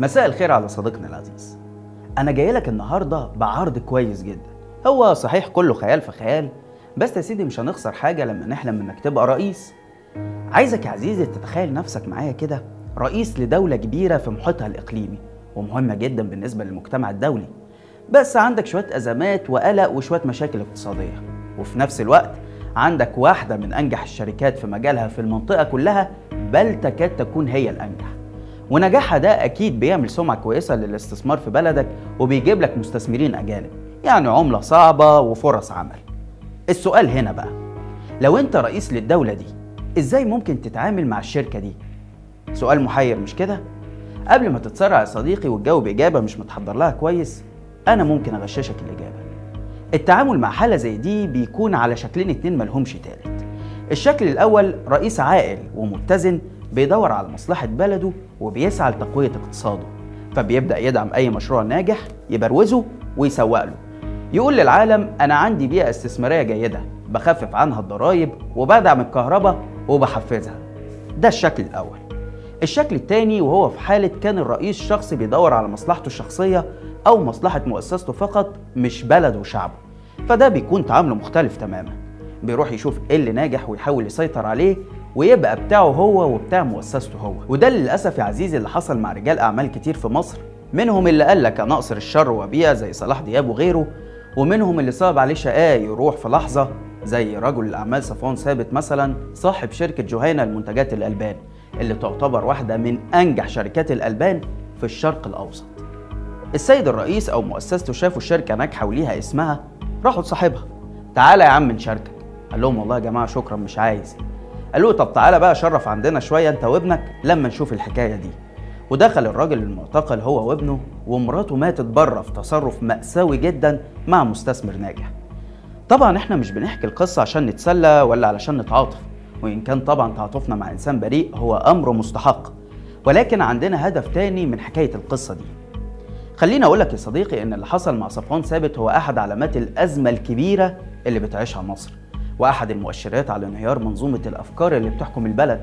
مساء الخير على صديقنا العزيز. أنا جاي لك النهارده بعرض كويس جدا. هو صحيح كله خيال في خيال بس يا سيدي مش هنخسر حاجة لما نحلم إنك تبقى رئيس. عايزك يا عزيزي تتخيل نفسك معايا كده رئيس لدولة كبيرة في محيطها الإقليمي ومهمة جدا بالنسبة للمجتمع الدولي. بس عندك شوية أزمات وقلق وشوية مشاكل اقتصادية. وفي نفس الوقت عندك واحدة من أنجح الشركات في مجالها في المنطقة كلها بل تكاد تكون هي الأنجح. ونجاحها ده أكيد بيعمل سمعة كويسة للاستثمار في بلدك وبيجيب لك مستثمرين أجانب يعني عملة صعبة وفرص عمل. السؤال هنا بقى لو أنت رئيس للدولة دي إزاي ممكن تتعامل مع الشركة دي؟ سؤال محير مش كده؟ قبل ما تتسرع يا صديقي وتجاوب اجابه مش متحضر لها كويس أنا ممكن أغششك الإجابة. التعامل مع حالة زي دي بيكون على شكلين اتنين ملهمش تالت. الشكل الأول رئيس عاقل ومتزن بيدور على مصلحة بلده وبيسعى لتقوية اقتصاده. فبيبدأ يدعم أي مشروع ناجح يبروزه ويسوق له. يقول للعالم أنا عندي بيئة استثمارية جيدة بخفف عنها الضرائب وبدعم الكهرباء وبحفزها. ده الشكل الأول. الشكل الثاني وهو في حالة كان الرئيس شخص بيدور على مصلحته الشخصية أو مصلحة مؤسسته فقط مش بلده وشعبه. فده بيكون تعامله مختلف تماما. بيروح يشوف إيه اللي ناجح ويحاول يسيطر عليه ويبقى بتاعه هو وبتاع مؤسسته هو. وده للأسف يا عزيزي اللي حصل مع رجال أعمال كتير في مصر. منهم اللي قال لك أنا أقصر الشر وبيع زي صلاح دياب وغيره ومنهم اللي صعب عليه شقاه يروح في لحظة زي رجل الأعمال صفوان ثابت مثلا صاحب شركة جهينة لمنتجات الألبان اللي تعتبر واحدة من أنجح شركات الألبان في الشرق الأوسط. السيد الرئيس أو مؤسسته شافوا الشركة ناجحة وليها اسمها راحوا لصاحبها. تعالى يا عم نشاركك. قال لهم والله يا جماعة شكرا مش عايز. قالوا له طب تعالى بقى شرف عندنا شوية أنت وابنك لما نشوف الحكاية دي. ودخل الراجل المعتقل هو وابنه ومراته ماتت بره في تصرف مأساوي جدا مع مستثمر ناجح. طبعا إحنا مش بنحكي القصة عشان نتسلى ولا علشان نتعاطف وإن كان طبعا تعاطفنا مع إنسان بريء هو أمر مستحق. ولكن عندنا هدف تاني من حكاية القصة دي. خليني أقول لك يا صديقي إن اللي حصل مع صفوان ثابت هو أحد علامات الأزمة الكبيرة اللي بتعيشها مصر. واحد المؤشرات على انهيار منظومة الأفكار اللي بتحكم البلد.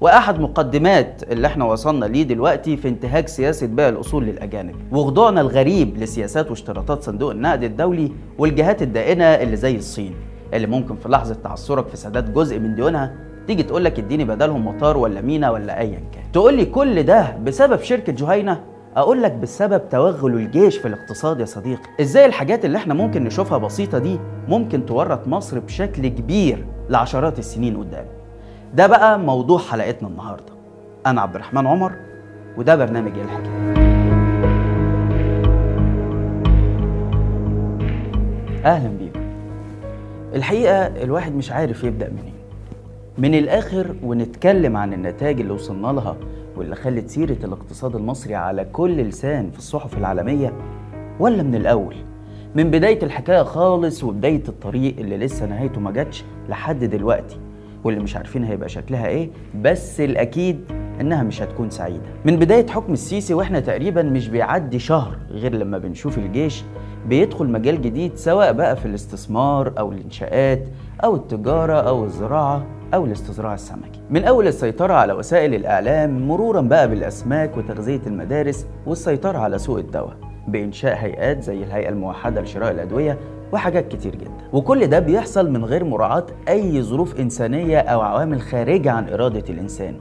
وأحد مقدمات اللي إحنا وصلنا ليه دلوقتي في انتهاك سياسة بيع الأصول للأجانب. وخضوعنا الغريب لسياسات واشتراطات صندوق النقد الدولي والجهات الدائنة اللي زي الصين اللي ممكن في لحظة تعثرك في سداد جزء من ديونها تيجي تقول لك اديني بدلهم مطار ولا مينا ولا ايا كان. تقول لي كل ده بسبب شركة جهينة؟ أقول لك بسبب توغل الجيش في الاقتصاد يا صديقي. إزاي الحاجات اللي إحنا ممكن نشوفها بسيطة دي ممكن تورط مصر بشكل كبير لعشرات السنين قدام؟ ده بقى موضوع حلقتنا النهارده. أنا عبد الرحمن عمر وده برنامج إيه الحكاية. أهلا بيكم. الحقيقة الواحد مش عارف يبدأ منين. من الآخر ونتكلم عن النتائج اللي وصلنا لها واللي خلت سيرة الاقتصاد المصري على كل لسان في الصحف العالمية ولا من الأول؟ من بداية الحكاية خالص وبداية الطريق اللي لسه نهايته ما جاتش لحد دلوقتي واللي مش عارفين هيبقى شكلها إيه بس الأكيد إنها مش هتكون سعيدة. من بداية حكم السيسي وإحنا تقريبا مش بيعدي شهر غير لما بنشوف الجيش بيدخل مجال جديد سواء بقى في الاستثمار أو الإنشاءات أو التجارة أو الزراعة أو الاستزراع السمكي. من أول السيطرة على وسائل الإعلام مرورا بقى بالأسماك وتغذية المدارس والسيطرة على سوق الدواء بإنشاء هيئات زي الهيئة الموحدة لشراء الأدوية وحاجات كتير جدا. وكل ده بيحصل من غير مراعاة أي ظروف إنسانية أو عوامل خارجة عن إرادة الإنسان.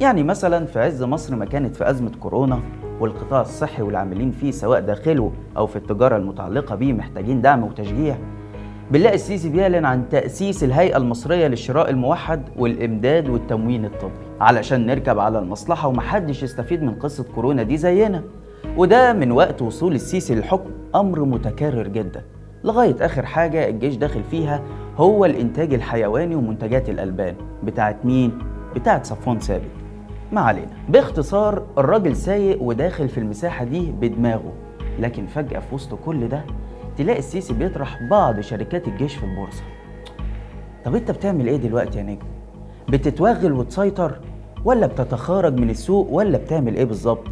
يعني مثلا في عز مصر ما كانت في أزمة كورونا والقطاع الصحي والعاملين فيه سواء داخله أو في التجارة المتعلقة بيه محتاجين دعم وتشجيع. بنلاقي السيسي بيعلن عن تأسيس الهيئة المصرية للشراء الموحد والإمداد والتموين الطبي علشان نركب على المصلحة ومحدش يستفيد من قصة كورونا دي زينا. وده من وقت وصول السيسي للحكم أمر متكرر جدا لغاية آخر حاجة الجيش داخل فيها هو الإنتاج الحيواني ومنتجات الألبان بتاعت مين؟ بتاعت صفوان ثابت. ما علينا. باختصار الراجل سايق وداخل في المساحة دي بدماغه. لكن فجأة في وسط كل ده تلاقي السيسي بيطرح بعض شركات الجيش في البورصة. طب انت بتعمل إيه دلوقتي يا نجم؟ بتتوغل وتسيطر ولا بتتخارج من السوق ولا بتعمل إيه بالظبط؟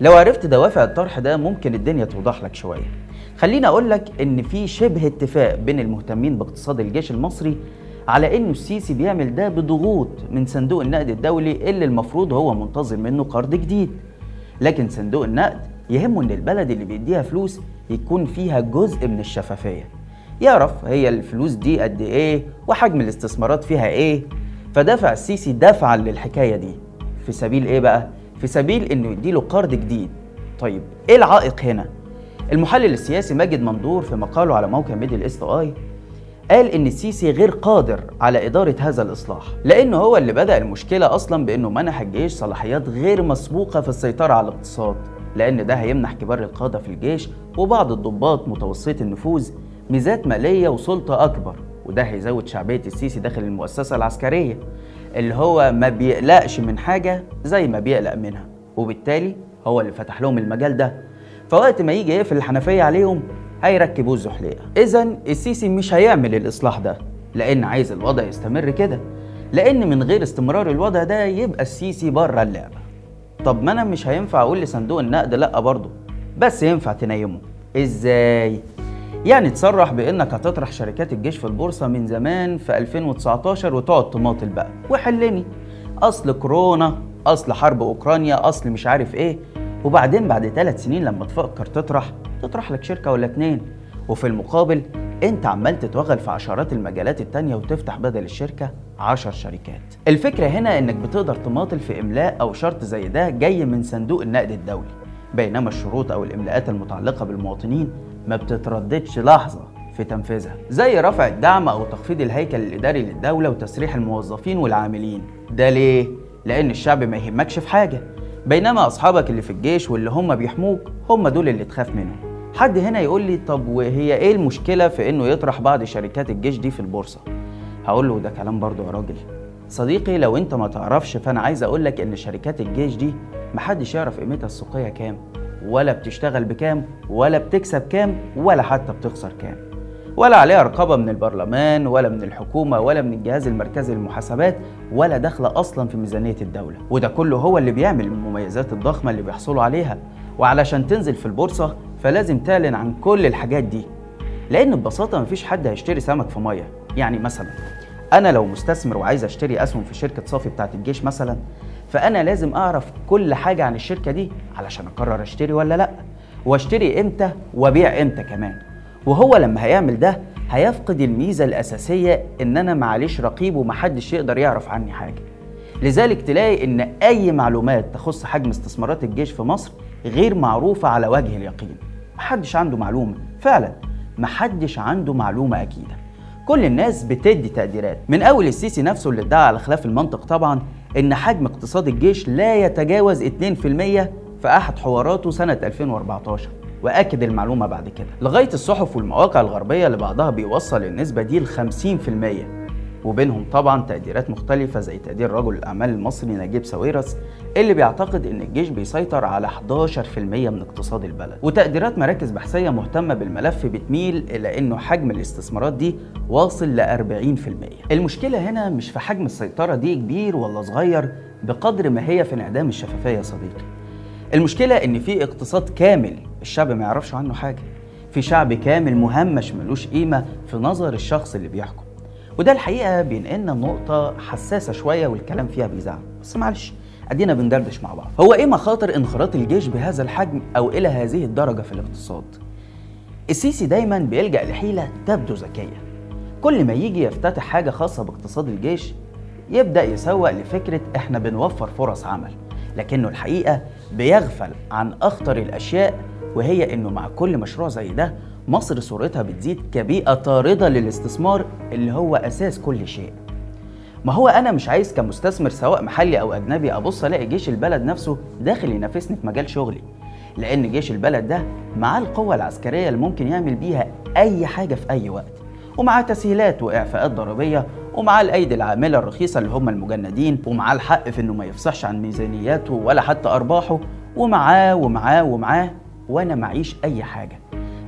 لو عرفت دوافع الطرح ده ممكن الدنيا توضح لك شوية. خليني أقول لك إن في شبه اتفاق بين المهتمين باقتصاد الجيش المصري على إنه السيسي بيعمل ده بضغوط من صندوق النقد الدولي اللي المفروض هو منتظر منه قرض جديد. لكن صندوق النقد يهمه إن البلد اللي بيديها فلوس يكون فيها جزء من الشفافية. يعرف هي الفلوس دي قد إيه وحجم الاستثمارات فيها إيه. فدفع السيسي دفعا للحكاية دي. في سبيل إيه بقى؟ في سبيل إنه يديله قرض جديد. طيب إيه العائق هنا؟ المحلل السياسي ماجد مندور في مقاله على موقع Middle East Eye قال إن السيسي غير قادر على إدارة هذا الإصلاح لأنه هو اللي بدأ المشكلة أصلا بإنه منح الجيش صلاحيات غير مسبوقة في السيطرة على الاقتصاد لأن ده هيمنح كبار القادة في الجيش وبعض الضباط متوسطي النفوذ ميزات مالية وسلطة أكبر وده هيزود شعبية السيسي داخل المؤسسة العسكرية اللي هو ما بيقلقش من حاجة زي ما بيقلق منها وبالتالي هو اللي فتح لهم المجال ده. فوقت ما يجي يقفل الحنفية عليهم هيركبوه الزحليقة. اذا السيسي مش هيعمل الإصلاح ده لأن عايز الوضع يستمر كده. لأن من غير استمرار الوضع ده يبقى السيسي بره اللعبة. طب ما أنا مش هينفع أقول لصندوق النقد لأ برضه بس ينفع تنيمه. إزاي؟ يعني تصرح بإنك هتطرح شركات الجيش في البورصة من زمان في 2019 وتقعد تماطل بقى. وحلني. أصل كورونا أصل حرب أوكرانيا أصل مش عارف إيه. وبعدين بعد ثلاث سنين لما تفكر تطرح تطرح لك شركة ولا اتنين. وفي المقابل انت عمال تتوغل في عشرات المجالات التانية وتفتح بدل الشركة عشر شركات. الفكرة هنا إنك بتقدر تماطل في إملاء أو شرط زي ده جاي من صندوق النقد الدولي. بينما الشروط أو الإملاءات المتعلقة بالمواطنين ما بتترددش لحظة في تنفيذها. زي رفع الدعم أو تخفيض الهيكل الإداري للدولة وتسريح الموظفين والعاملين. ده ليه؟ لأن الشعب ما يهمكش في حاجة. بينما أصحابك اللي في الجيش واللي هم بيحموك هم دول اللي تخاف منهم. حد هنا يقول لي طب وهي إيه المشكلة في إنه يطرح بعض شركات الجيش دي في البورصة؟ هقول له ده كلام برضه يا راجل. صديقي لو أنت ما تعرفش فأنا عايز أقول لك إن شركات الجيش دي محدش يعرف قيمتها السوقية كام ولا بتشتغل بكام ولا بتكسب كام ولا حتى بتخسر كام. ولا عليها رقابة من البرلمان ولا من الحكومة ولا من الجهاز المركزي للمحاسبات ولا داخلة أصلا في ميزانية الدولة. وده كله هو اللي بيعمل المميزات الضخمة اللي بيحصلوا عليها. وعلشان تنزل في البورصة فلازم تعلن عن كل الحاجات دي. لأن ببساطة مفيش حد هيشتري سمك في مية. يعني مثلا أنا لو مستثمر وعايز أشتري أسهم في شركة صافي بتاعت الجيش مثلا فأنا لازم أعرف كل حاجة عن الشركة دي علشان أقرر أشتري ولا لأ. وأشتري إمتى وأبيع إمتى كمان. وهو لما هيعمل ده هيفقد الميزة الأساسية إن أنا معليش رقيب ومحدش يقدر يعرف عني حاجة. لذلك تلاقي إن أي معلومات تخص حجم استثمارات الجيش في مصر غير معروفة على وجه اليقين. محدش عنده معلومة فعلا محدش عنده معلومة أكيدة. كل الناس بتدي تقديرات. من أول السيسي نفسه اللي ادعى على خلاف المنطق طبعا إن حجم اقتصاد الجيش لا يتجاوز 2% في أحد حواراته سنة 2014 وأكد المعلومة بعد كده. لغاية الصحف والمواقع الغربية اللي بعضها بيوصل النسبة دي ل 50% وبينهم طبعا تقديرات مختلفة زي تقدير رجل الأعمال المصري نجيب ساويرس اللي بيعتقد إن الجيش بيسيطر على 11% من اقتصاد البلد. وتقديرات مراكز بحثية مهتمة بالملف بتميل إلى إنه حجم الاستثمارات دي واصل ل 40% المشكلة هنا مش في حجم السيطرة دي كبير ولا صغير بقدر ما هي في انعدام الشفافية يا صديقي. المشكلة إن في اقتصاد كامل الشعب ما يعرفش عنه حاجة. في شعب كامل مهمش ملوش قيمة في نظر الشخص اللي بيحكم. وده الحقيقة بينقلنا نقطة حساسة شوية والكلام فيها بيزعل. بس معلش أدينا بندردش مع بعض. هو إيه مخاطر انخراط الجيش بهذا الحجم أو إلى هذه الدرجة في الاقتصاد؟ السيسي دايما بيلجأ لحيلة تبدو ذكية. كل ما يجي يفتتح حاجة خاصة باقتصاد الجيش يبدأ يسوق لفكرة إحنا بنوفر فرص عمل. لكنه الحقيقة بيغفل عن أخطر الأشياء وهي إنه مع كل مشروع زي ده مصر صورتها بتزيد كبيئة طاردة للاستثمار اللي هو أساس كل شيء. ما هو أنا مش عايز كمستثمر سواء محلي أو أجنبي أبص ألاقي جيش البلد نفسه داخل ينافسني في مجال شغلي لأن جيش البلد ده معاه القوة العسكرية اللي ممكن يعمل بيها أي حاجة في أي وقت ومعاه تسهيلات وإعفاءات ضريبية ومعاه الأيدي العاملة الرخيصة اللي هم المجندين ومعاه الحق في إنه ما يفصحش عن ميزانياته ولا حتى أرباحه ومعاه ومعاه ومعاه وأنا معيش أي حاجة.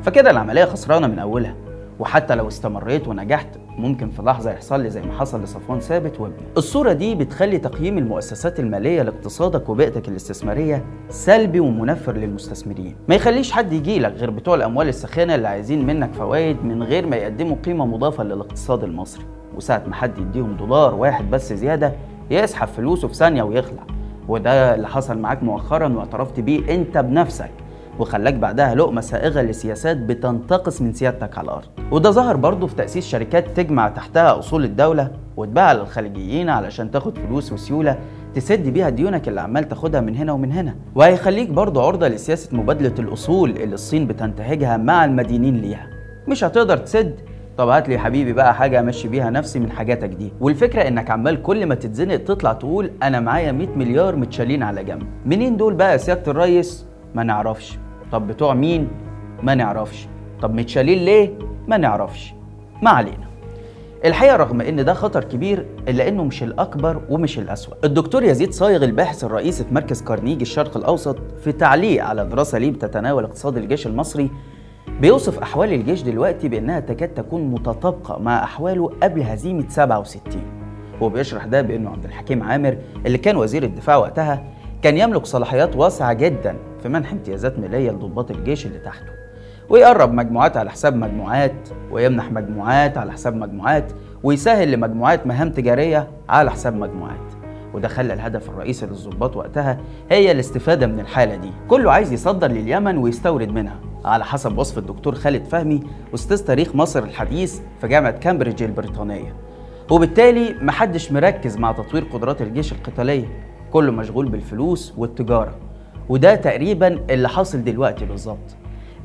فكده العملية خسرانة من أولها. وحتى لو استمريت ونجحت ممكن في لحظة يحصل لي زي ما حصل لصفوان ثابت وابنه الصورة دي بتخلي تقييم المؤسسات المالية لاقتصادك وبيئتك الاستثمارية سلبي ومنفر للمستثمرين. ما يخليش حد يجي لك غير بتوع الأموال الساخنة اللي عايزين منك فوائد من غير ما يقدموا قيمة مضافة للاقتصاد المصري. وساعة ما حد يديهم دولار واحد بس زيادة يسحب فلوسه في ثانية ويخلع. وده اللي حصل معاك مؤخرا واعترفت بيه أنت بنفسك. وخلاك بعدها لقمة سائغة لسياسات بتنتقص من سيادتك على الأرض. وده ظهر برضه في تأسيس شركات تجمع تحتها أصول الدولة وتباع للخليجيين علشان تاخد فلوس وسيولة تسد بيها ديونك اللي عمال تاخدها من هنا ومن هنا. وهيخليك برضه عرضة لسياسة مبادلة الأصول اللي الصين بتنتهجها مع المدينين ليها. مش هتقدر تسد؟ طب هات لي يا حبيبي بقى حاجة أمشي بيها نفسي من حاجاتك دي. والفكرة إنك عمال كل ما تتزنق تطلع تقول أنا معايا 100 مليار متشالين على جنب. منين دول بقى يا سيادة الريس؟ ما نعرفش. طب بتوع مين؟ ما نعرفش. طب متشالين ليه؟ ما نعرفش. ما علينا. الحقيقة رغم إن ده خطر كبير إلا إنه مش الأكبر ومش الأسوأ. الدكتور يزيد صايغ الباحث الرئيسي في مركز كارنيجي الشرق الأوسط في تعليق على دراسة ليه بتتناول اقتصاد الجيش المصري بيوصف أحوال الجيش دلوقتي بأنها تكاد تكون متطابقة مع أحواله قبل هزيمة 67 وبيشرح ده بأنه عبد الحكيم عامر اللي كان وزير الدفاع وقتها كان يملك صلاحيات واسعة جدا في منح امتيازات مالية لضباط الجيش اللي تحته ويقرب مجموعات على حساب مجموعات ويمنح مجموعات على حساب مجموعات ويسهل لمجموعات مهام تجارية على حساب مجموعات. وده خلى الهدف الرئيسي للضباط وقتها هي الاستفادة من الحالة دي. كله عايز يصدر لليمن ويستورد منها. على حسب وصف الدكتور خالد فهمي أستاذ تاريخ مصر الحديث في جامعة كامبريدج البريطانية. وبالتالي محدش مركز مع تطوير قدرات الجيش القتالية. كله مشغول بالفلوس والتجارة. وده تقريبا اللي حاصل دلوقتي بالظبط.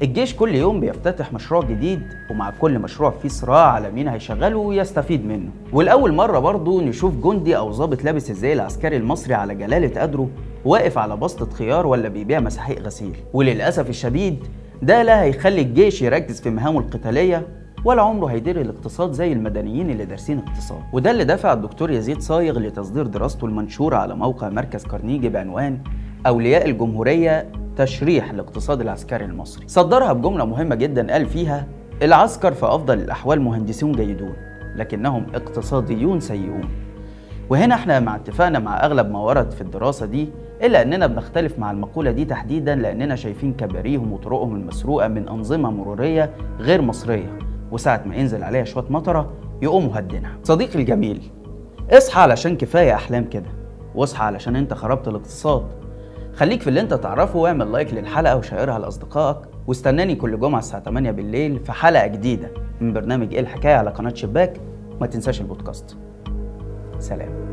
الجيش كل يوم بيفتتح مشروع جديد ومع كل مشروع فيه صراع على مين هيشغله ويستفيد منه. والأول مرة برضه نشوف جندي أو ضابط لابس الزي العسكري المصري على جلالة قدره واقف على بسطة خيار ولا بيبيع مساحيق غسيل. وللأسف الشديد ده لا هيخلي الجيش يركز في مهامه القتالية ولا عمره هيدير الاقتصاد زي المدنيين اللي دارسين اقتصاد. وده اللي دفع الدكتور يزيد صايغ لتصدير دراسته المنشورة على موقع مركز كارنيجي بعنوان أولياء الجمهورية تشريح الاقتصاد العسكري المصري. صدرها بجملة مهمة جدا قال فيها العسكر في أفضل الأحوال مهندسون جيدون لكنهم اقتصاديون سيئون. وهنا إحنا مع اتفاقنا مع أغلب ما ورد في الدراسة دي إلا أننا بنختلف مع المقولة دي تحديدا لأننا شايفين كباريهم وطرقهم المسروقة من أنظمة مرورية غير مصرية. وساعة ما ينزل عليها شوية مطرة يقوموا هدينها صديقي الجميل اصحى علشان كفاية أحلام كده واصحى علشان أنت خربت الاقتصاد. خليك في اللي انت تعرفه واعمل لايك للحلقة وشيرها لأصدقائك واستناني كل جمعة الساعة 8 بالليل في حلقة جديدة من برنامج إيه الحكاية على قناة شباك. ما تنساش البودكاست. سلام.